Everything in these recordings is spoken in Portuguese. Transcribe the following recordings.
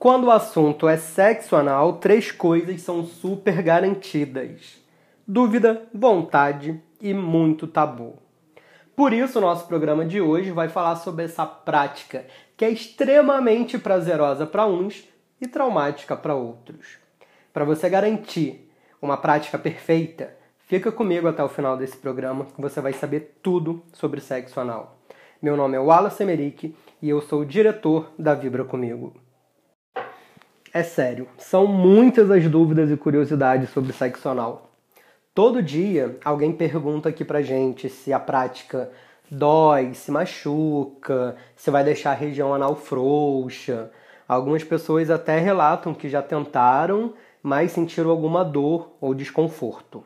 Quando o assunto é sexo anal, três coisas são super garantidas: dúvida, vontade e muito tabu. Por isso, o nosso programa de hoje vai falar sobre essa prática que é extremamente prazerosa para uns e traumática para outros. Para você garantir uma prática perfeita, fica comigo até o final desse programa que você vai saber tudo sobre sexo anal. Meu nome é Wallace Emerick e eu sou o diretor da Vibra Comigo. É sério, são muitas as dúvidas e curiosidades sobre sexo anal. Todo dia alguém pergunta aqui pra gente se a prática dói, se machuca, se vai deixar a região anal frouxa. Algumas pessoas até relatam que já tentaram, mas sentiram alguma dor ou desconforto.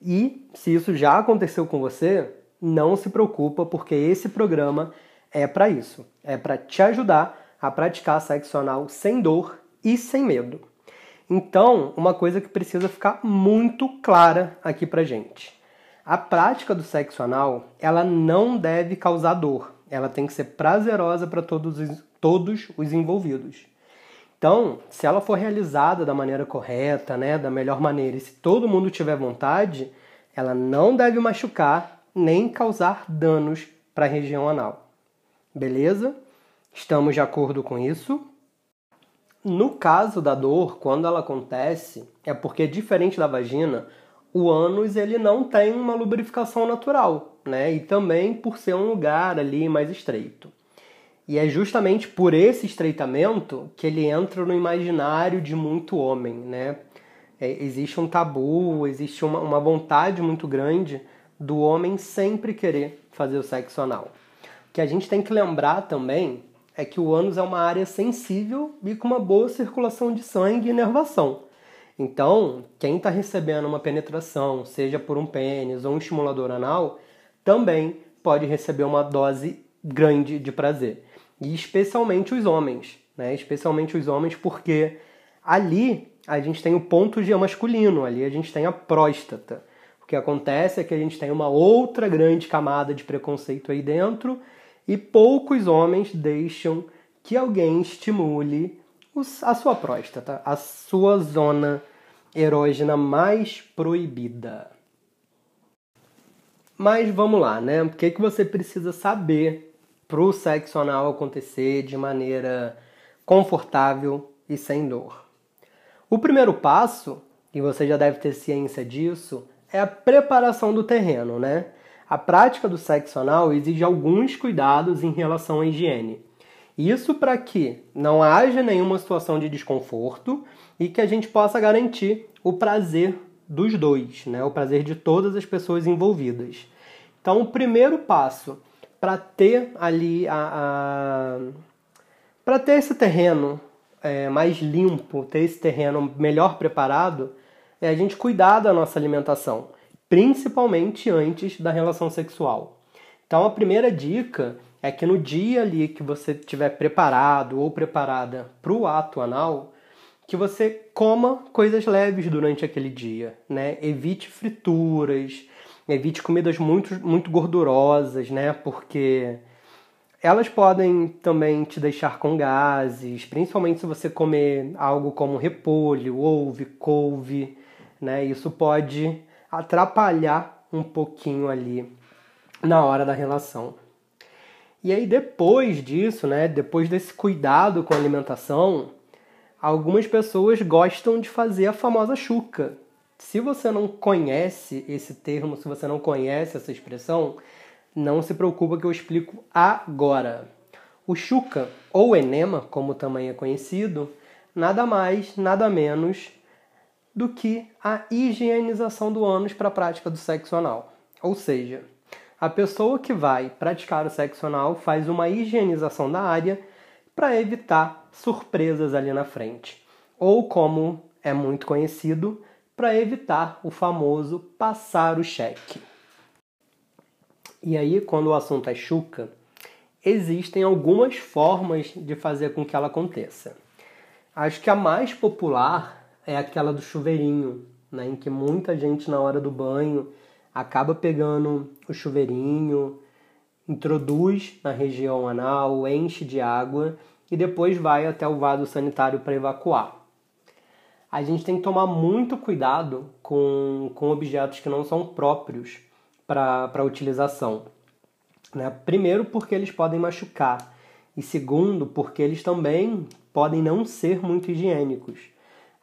E se isso já aconteceu com você, não se preocupa, porque esse programa é para isso. É para te ajudar a praticar sexo anal sem dor e sem medo. Então, uma coisa que precisa ficar muito clara aqui pra gente. A prática do sexo anal, ela não deve causar dor. Ela tem que ser prazerosa para todos, todos os envolvidos. Então, se ela for realizada da maneira correta, né, da melhor maneira, e se todo mundo tiver vontade, ela não deve machucar nem causar danos para a região anal. Beleza? Estamos de acordo com isso? No caso da dor, quando ela acontece, é porque diferente da vagina, o ânus ele não tem uma lubrificação natural, né? E também por ser um lugar ali mais estreito. E é justamente por esse estreitamento que ele entra no imaginário de muito homem, né? É, existe um tabu, existe uma, uma vontade muito grande do homem sempre querer fazer o sexo anal. Que a gente tem que lembrar também é que o ânus é uma área sensível e com uma boa circulação de sangue e inervação. Então, quem está recebendo uma penetração, seja por um pênis ou um estimulador anal, também pode receber uma dose grande de prazer. E especialmente os homens, né? Especialmente os homens, porque ali a gente tem o ponto G masculino, ali a gente tem a próstata. O que acontece é que a gente tem uma outra grande camada de preconceito aí dentro e poucos homens deixam que alguém estimule a sua próstata, a sua zona erógena mais proibida. Mas vamos lá, né? O que, que você precisa saber para o sexo anal acontecer de maneira confortável e sem dor? O primeiro passo, e você já deve ter ciência disso, é a preparação do terreno, né? A prática do sexo anal exige alguns cuidados em relação à higiene. Isso para que não haja nenhuma situação de desconforto e que a gente possa garantir o prazer dos dois, né? o prazer de todas as pessoas envolvidas. Então, o primeiro passo para ter ali a, a para ter esse terreno é, mais limpo, ter esse terreno melhor preparado, é a gente cuidar da nossa alimentação principalmente antes da relação sexual. Então a primeira dica é que no dia ali que você estiver preparado ou preparada para o ato anal, que você coma coisas leves durante aquele dia, né? Evite frituras, evite comidas muito, muito gordurosas, né? Porque elas podem também te deixar com gases, principalmente se você comer algo como repolho, ouve, couve, né? Isso pode atrapalhar um pouquinho ali na hora da relação. E aí depois disso, né, depois desse cuidado com a alimentação, algumas pessoas gostam de fazer a famosa chuca. Se você não conhece esse termo, se você não conhece essa expressão, não se preocupa que eu explico agora. O chuca, ou enema, como também é conhecido, nada mais, nada menos do que a higienização do ânus para a prática do sexo anal. Ou seja, a pessoa que vai praticar o sexo anal faz uma higienização da área para evitar surpresas ali na frente. Ou, como é muito conhecido, para evitar o famoso passar o cheque. E aí, quando o assunto é chuca, existem algumas formas de fazer com que ela aconteça. Acho que a mais popular é aquela do chuveirinho, né, em que muita gente na hora do banho acaba pegando o chuveirinho, introduz na região anal, enche de água e depois vai até o vaso sanitário para evacuar. A gente tem que tomar muito cuidado com, com objetos que não são próprios para utilização. Né? Primeiro, porque eles podem machucar, e segundo, porque eles também podem não ser muito higiênicos.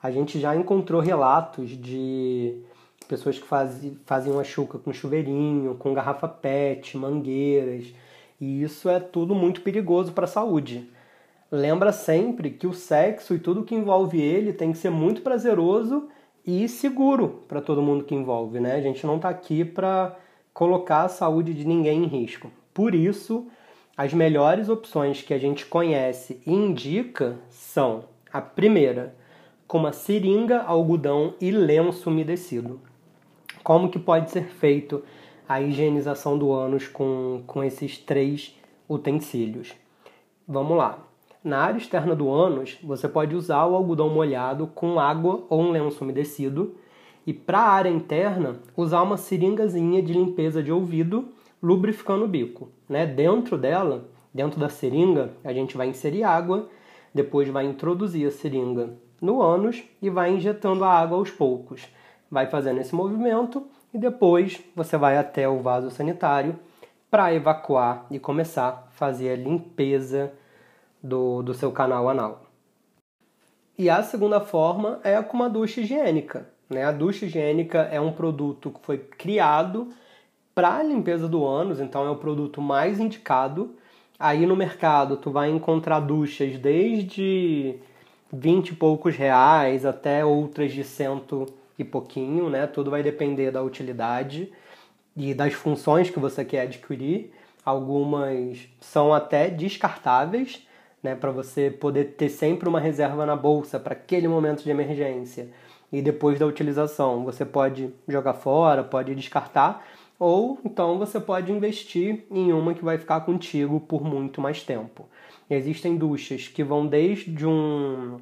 A gente já encontrou relatos de pessoas que faz, faziam a chuca com chuveirinho, com garrafa PET, mangueiras, e isso é tudo muito perigoso para a saúde. Lembra sempre que o sexo e tudo que envolve ele tem que ser muito prazeroso e seguro para todo mundo que envolve, né? A gente não está aqui para colocar a saúde de ninguém em risco. Por isso, as melhores opções que a gente conhece e indica são a primeira, com uma seringa, algodão e lenço umedecido. Como que pode ser feito a higienização do ânus com, com esses três utensílios? Vamos lá. Na área externa do ânus, você pode usar o algodão molhado com água ou um lenço umedecido. E para a área interna, usar uma seringazinha de limpeza de ouvido, lubrificando o bico. Né? Dentro dela, dentro da seringa, a gente vai inserir água, depois vai introduzir a seringa no ânus e vai injetando a água aos poucos vai fazendo esse movimento e depois você vai até o vaso sanitário para evacuar e começar a fazer a limpeza do, do seu canal anal. E a segunda forma é com uma ducha higiênica. Né? A ducha higiênica é um produto que foi criado para a limpeza do ânus, então é o produto mais indicado. Aí no mercado tu vai encontrar duchas desde 20 e poucos reais até outras de cento e pouquinho, né? Tudo vai depender da utilidade e das funções que você quer adquirir. Algumas são até descartáveis, né, para você poder ter sempre uma reserva na bolsa para aquele momento de emergência. E depois da utilização, você pode jogar fora, pode descartar, ou então você pode investir em uma que vai ficar contigo por muito mais tempo. Existem duchas que vão desde um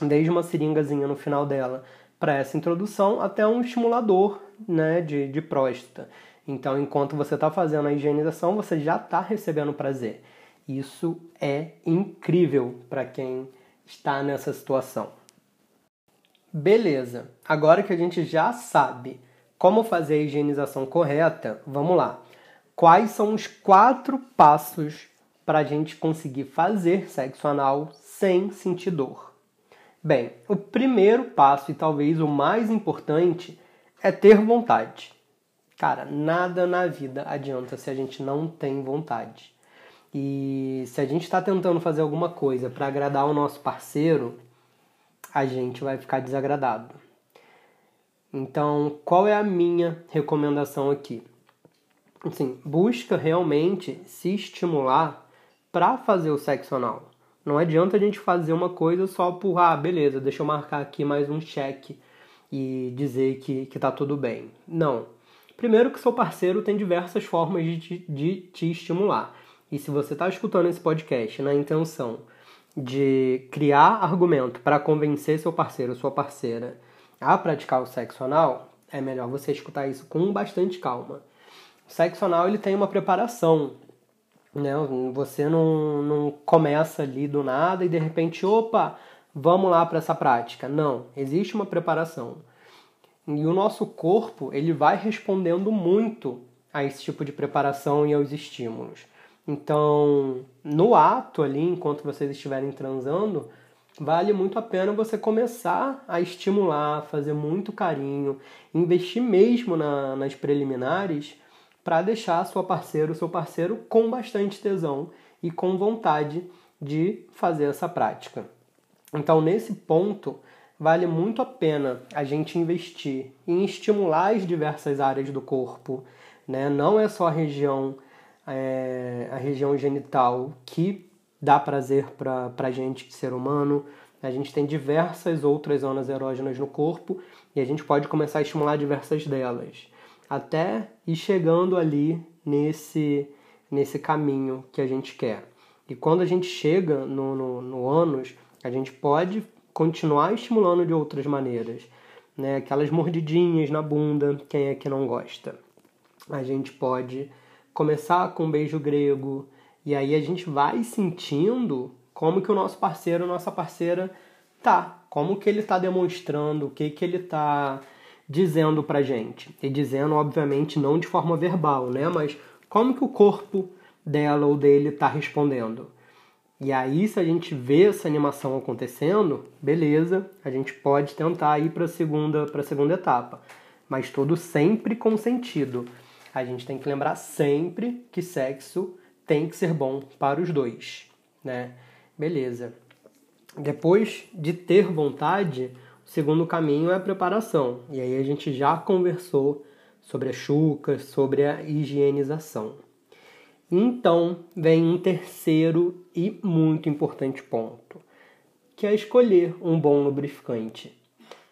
desde uma seringazinha no final dela para essa introdução até um estimulador né, de, de próstata. Então, enquanto você está fazendo a higienização, você já está recebendo prazer. Isso é incrível para quem está nessa situação. Beleza, agora que a gente já sabe como fazer a higienização correta, vamos lá. Quais são os quatro passos para a gente conseguir fazer sexo anal sem sentir dor? Bem, o primeiro passo e talvez o mais importante é ter vontade. Cara, nada na vida adianta se a gente não tem vontade. E se a gente está tentando fazer alguma coisa para agradar o nosso parceiro, a gente vai ficar desagradado. Então, qual é a minha recomendação aqui? Assim, busca realmente se estimular para fazer o sexo anal. Não adianta a gente fazer uma coisa só por, ah, beleza, deixa eu marcar aqui mais um cheque e dizer que, que tá tudo bem. Não. Primeiro que seu parceiro tem diversas formas de, de te estimular. E se você está escutando esse podcast na intenção de criar argumento para convencer seu parceiro ou sua parceira a praticar o sexo anal, é melhor você escutar isso com bastante calma. O sexo anal ele tem uma preparação, né? Você não, não começa ali do nada e de repente, opa, vamos lá para essa prática. Não, existe uma preparação. E o nosso corpo, ele vai respondendo muito a esse tipo de preparação e aos estímulos. Então, no ato ali, enquanto vocês estiverem transando, vale muito a pena você começar a estimular, fazer muito carinho, investir mesmo na, nas preliminares para deixar sua parceira, o seu parceiro com bastante tesão e com vontade de fazer essa prática. Então, nesse ponto, vale muito a pena a gente investir em estimular as diversas áreas do corpo, né? Não é só a região, é, a região genital que dá prazer para a gente, ser humano. A gente tem diversas outras zonas erógenas no corpo e a gente pode começar a estimular diversas delas até ir chegando ali nesse, nesse caminho que a gente quer. E quando a gente chega no, no, no ânus, a gente pode continuar estimulando de outras maneiras. Né? Aquelas mordidinhas na bunda, quem é que não gosta? A gente pode começar com um beijo grego, e aí a gente vai sentindo como que o nosso parceiro, nossa parceira tá, como que ele está demonstrando, o que que ele está dizendo pra gente. E dizendo, obviamente, não de forma verbal, né? Mas como que o corpo dela ou dele está respondendo. E aí, se a gente vê essa animação acontecendo, beleza, a gente pode tentar ir para a segunda, a segunda etapa. Mas tudo sempre com sentido. A gente tem que lembrar sempre que sexo tem que ser bom para os dois, né? Beleza. Depois de ter vontade, segundo caminho é a preparação. E aí a gente já conversou sobre a chuca, sobre a higienização. Então vem um terceiro e muito importante ponto, que é escolher um bom lubrificante.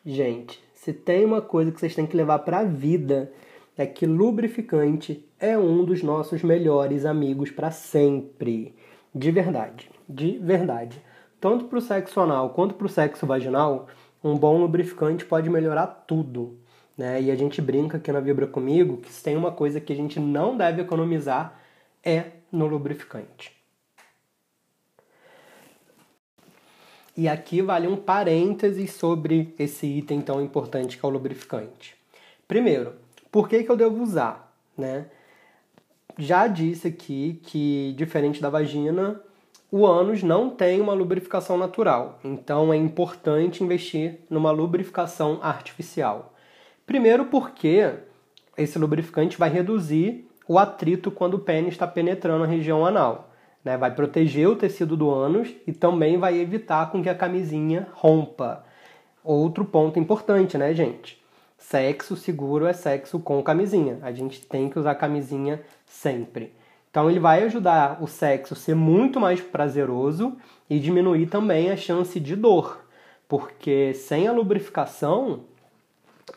Gente, se tem uma coisa que vocês têm que levar para a vida é que lubrificante é um dos nossos melhores amigos para sempre. De verdade, de verdade. Tanto para o sexo anal quanto para o sexo vaginal, um bom lubrificante pode melhorar tudo. Né? E a gente brinca aqui na Vibra Comigo que se tem uma coisa que a gente não deve economizar é no lubrificante. E aqui vale um parênteses sobre esse item tão importante que é o lubrificante. Primeiro, por que, que eu devo usar? Né? Já disse aqui que, diferente da vagina, o ânus não tem uma lubrificação natural, então é importante investir numa lubrificação artificial. Primeiro, porque esse lubrificante vai reduzir o atrito quando o pênis está penetrando a região anal. Né? Vai proteger o tecido do ânus e também vai evitar com que a camisinha rompa. Outro ponto importante, né, gente? Sexo seguro é sexo com camisinha. A gente tem que usar camisinha sempre. Então ele vai ajudar o sexo a ser muito mais prazeroso e diminuir também a chance de dor. Porque sem a lubrificação,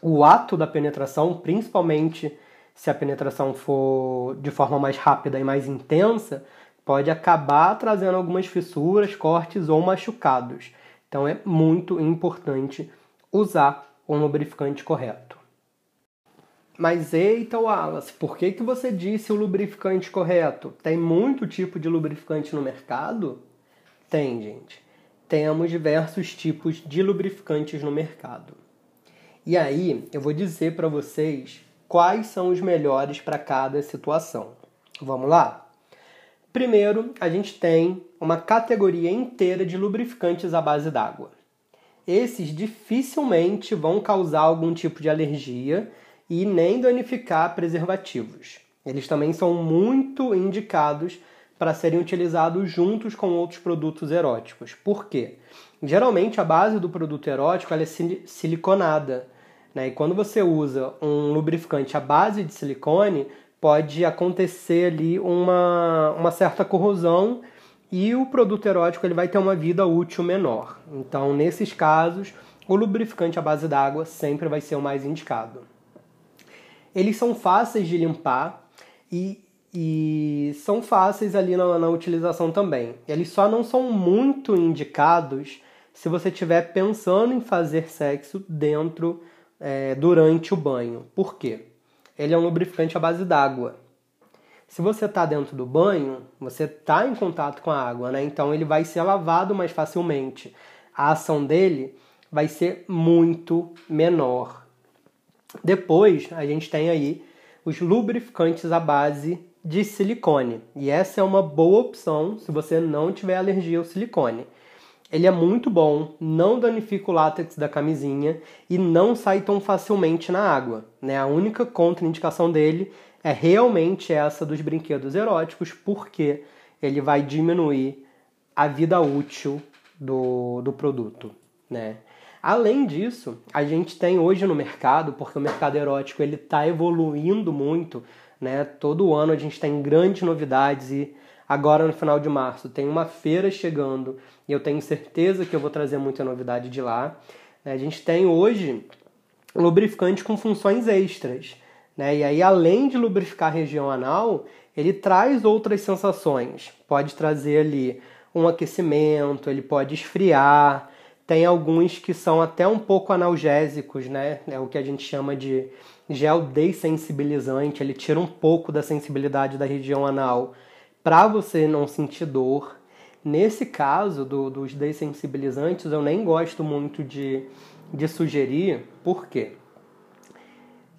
o ato da penetração, principalmente se a penetração for de forma mais rápida e mais intensa, pode acabar trazendo algumas fissuras, cortes ou machucados. Então é muito importante usar um lubrificante correto. Mas eita, Wallace, por que, que você disse o lubrificante correto? Tem muito tipo de lubrificante no mercado? Tem, gente. Temos diversos tipos de lubrificantes no mercado. E aí, eu vou dizer para vocês quais são os melhores para cada situação. Vamos lá? Primeiro, a gente tem uma categoria inteira de lubrificantes à base d'água. Esses dificilmente vão causar algum tipo de alergia e nem danificar preservativos. Eles também são muito indicados para serem utilizados juntos com outros produtos eróticos. Por quê? Geralmente a base do produto erótico é siliconada, né? E quando você usa um lubrificante à base de silicone, pode acontecer ali uma, uma certa corrosão e o produto erótico ele vai ter uma vida útil menor. Então, nesses casos, o lubrificante à base d'água sempre vai ser o mais indicado. Eles são fáceis de limpar e, e são fáceis ali na, na utilização também. Eles só não são muito indicados se você estiver pensando em fazer sexo dentro é, durante o banho. Por quê? Ele é um lubrificante à base d'água. Se você está dentro do banho, você está em contato com a água, né? Então ele vai ser lavado mais facilmente. A ação dele vai ser muito menor. Depois a gente tem aí os lubrificantes à base de silicone. E essa é uma boa opção se você não tiver alergia ao silicone. Ele é muito bom, não danifica o látex da camisinha e não sai tão facilmente na água. Né? A única contraindicação dele é realmente essa dos brinquedos eróticos, porque ele vai diminuir a vida útil do, do produto. Né? Além disso, a gente tem hoje no mercado, porque o mercado erótico ele está evoluindo muito, né? todo ano a gente tem grandes novidades e Agora, no final de março, tem uma feira chegando e eu tenho certeza que eu vou trazer muita novidade de lá. A gente tem hoje lubrificante com funções extras. Né? E aí, além de lubrificar a região anal, ele traz outras sensações. Pode trazer ali um aquecimento, ele pode esfriar. Tem alguns que são até um pouco analgésicos, né? É o que a gente chama de gel dessensibilizante. Ele tira um pouco da sensibilidade da região anal para você não sentir dor. Nesse caso do, dos dessensibilizantes, eu nem gosto muito de, de sugerir, por quê?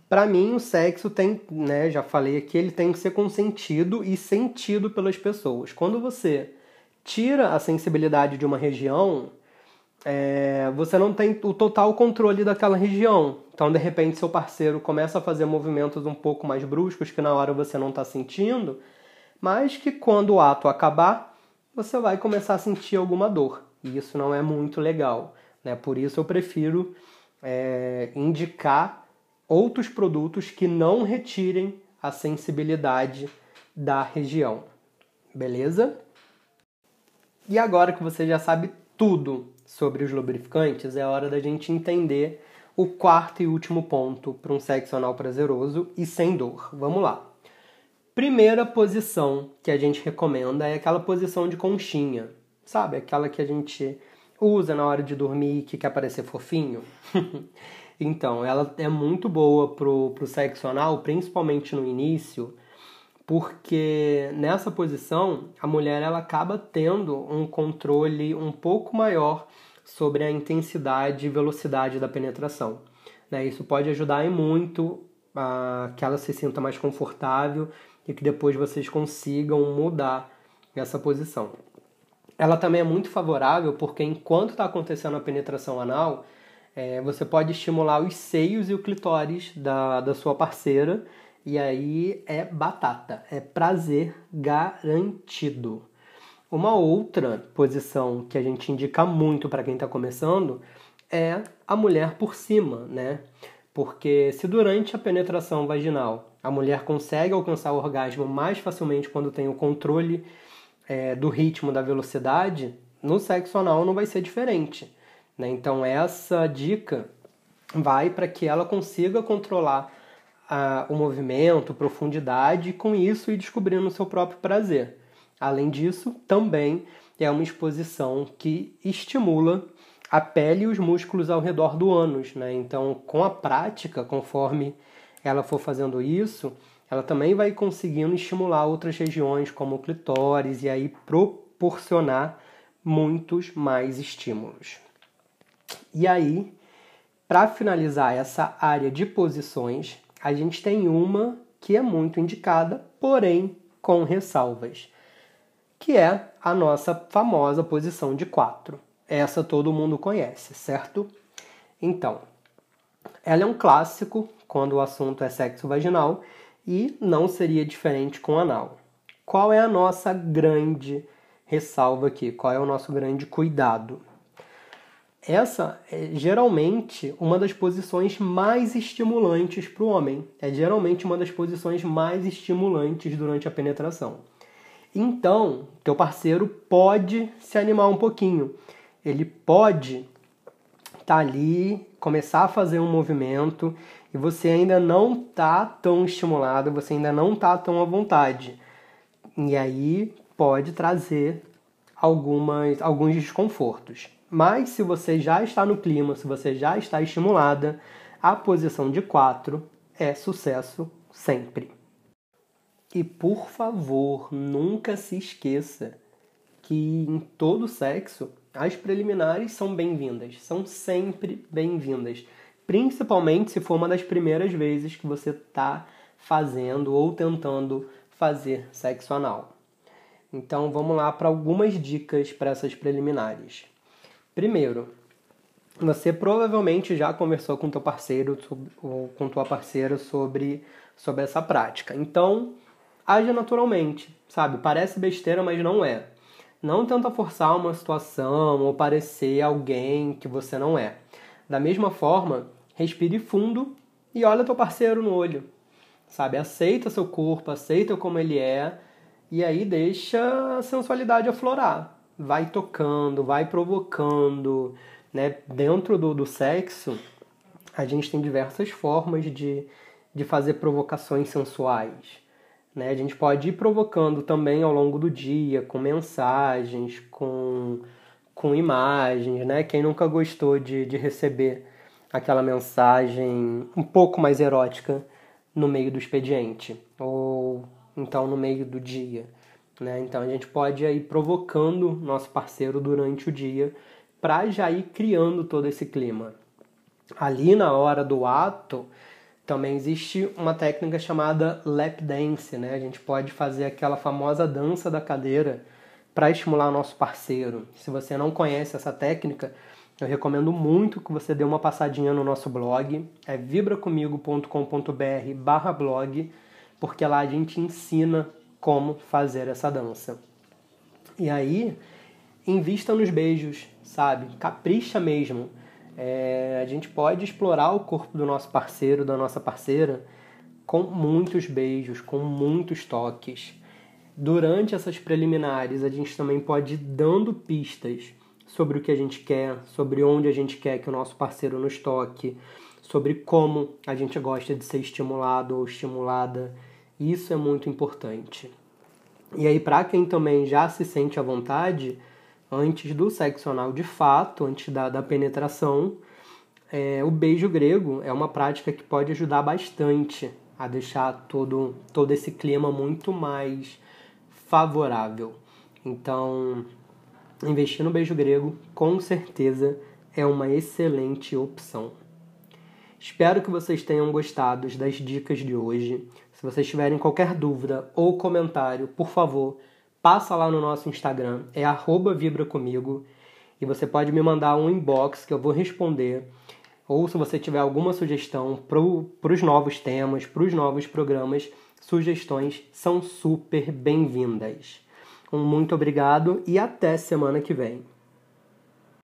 Para mim, o sexo tem, né, já falei aqui, ele tem que ser consentido e sentido pelas pessoas. Quando você tira a sensibilidade de uma região, é, você não tem o total controle daquela região. Então, de repente, seu parceiro começa a fazer movimentos um pouco mais bruscos que na hora você não está sentindo, mas que quando o ato acabar, você vai começar a sentir alguma dor. E isso não é muito legal. Né? Por isso, eu prefiro é, indicar outros produtos que não retirem a sensibilidade da região. Beleza? E agora que você já sabe tudo sobre os lubrificantes, é hora da gente entender o quarto e último ponto para um sexo anal prazeroso e sem dor. Vamos lá. Primeira posição que a gente recomenda é aquela posição de conchinha, sabe? Aquela que a gente usa na hora de dormir que quer parecer fofinho. então, ela é muito boa pro, pro sexo anal, principalmente no início, porque nessa posição a mulher ela acaba tendo um controle um pouco maior sobre a intensidade e velocidade da penetração. Né? Isso pode ajudar muito a que ela se sinta mais confortável e que depois vocês consigam mudar essa posição. Ela também é muito favorável porque enquanto está acontecendo a penetração anal, é, você pode estimular os seios e o clitóris da, da sua parceira e aí é batata, é prazer garantido. Uma outra posição que a gente indica muito para quem está começando é a mulher por cima, né? Porque se durante a penetração vaginal a mulher consegue alcançar o orgasmo mais facilmente quando tem o controle é, do ritmo, da velocidade, no sexo anal não vai ser diferente. Né? Então essa dica vai para que ela consiga controlar a, o movimento, profundidade, e com isso ir descobrindo o seu próprio prazer. Além disso, também é uma exposição que estimula a pele e os músculos ao redor do ânus. Né? Então, com a prática, conforme ela for fazendo isso, ela também vai conseguindo estimular outras regiões, como o clitóris, e aí proporcionar muitos mais estímulos. E aí, para finalizar essa área de posições, a gente tem uma que é muito indicada, porém com ressalvas, que é a nossa famosa posição de 4. Essa todo mundo conhece, certo? Então, ela é um clássico quando o assunto é sexo vaginal e não seria diferente com anal. Qual é a nossa grande ressalva aqui? Qual é o nosso grande cuidado? Essa é geralmente uma das posições mais estimulantes para o homem. É geralmente uma das posições mais estimulantes durante a penetração. Então, teu parceiro pode se animar um pouquinho. Ele pode estar tá ali, começar a fazer um movimento e você ainda não tá tão estimulado, você ainda não tá tão à vontade. E aí pode trazer algumas, alguns desconfortos. Mas se você já está no clima, se você já está estimulada, a posição de 4 é sucesso sempre. E por favor, nunca se esqueça que em todo sexo as preliminares são bem-vindas, são sempre bem-vindas, principalmente se for uma das primeiras vezes que você está fazendo ou tentando fazer sexo anal. Então vamos lá para algumas dicas para essas preliminares. Primeiro, você provavelmente já conversou com teu parceiro ou com tua parceira sobre, sobre essa prática. Então, age naturalmente, sabe? Parece besteira, mas não é. Não tenta forçar uma situação ou parecer alguém que você não é. Da mesma forma, respire fundo e olha teu parceiro no olho. Sabe? Aceita seu corpo, aceita como ele é e aí deixa a sensualidade aflorar vai tocando, vai provocando, né? Dentro do, do sexo, a gente tem diversas formas de, de fazer provocações sensuais. Né? A gente pode ir provocando também ao longo do dia, com mensagens, com, com imagens, né? Quem nunca gostou de, de receber aquela mensagem um pouco mais erótica no meio do expediente, ou então no meio do dia Né? Então a gente pode ir provocando nosso parceiro durante o dia para já ir criando todo esse clima. Ali na hora do ato, também existe uma técnica chamada lap dance, né? A gente pode fazer aquela famosa dança da cadeira para estimular nosso parceiro. Se você não conhece essa técnica, eu recomendo muito que você dê uma passadinha no nosso blog, é vibracomigo.com.br barra blog, porque lá a gente ensina como fazer essa dança. E aí, invista nos beijos, sabe? Capricha mesmo. É, a gente pode explorar o corpo do nosso parceiro, da nossa parceira, com muitos beijos, com muitos toques. Durante essas preliminares, a gente também pode ir dando pistas sobre o que a gente quer, sobre onde a gente quer que o nosso parceiro nos toque, sobre como a gente gosta de ser estimulado ou estimulada. Isso é muito importante. E aí, para quem também já se sente à vontade, antes do sexo anal de fato, antes da, da penetração, é, o beijo grego é uma prática que pode ajudar bastante a deixar todo, todo esse clima muito mais favorável. Então, investir no beijo grego com certeza é uma excelente opção. Espero que vocês tenham gostado das dicas de hoje. Se vocês tiverem qualquer dúvida ou comentário, por favor, passa lá no nosso Instagram, é @vibracomigo, e você pode me mandar um inbox que eu vou responder. Ou se você tiver alguma sugestão para os novos temas, para os novos programas, sugestões são super bem-vindas. Um muito obrigado e até semana que vem.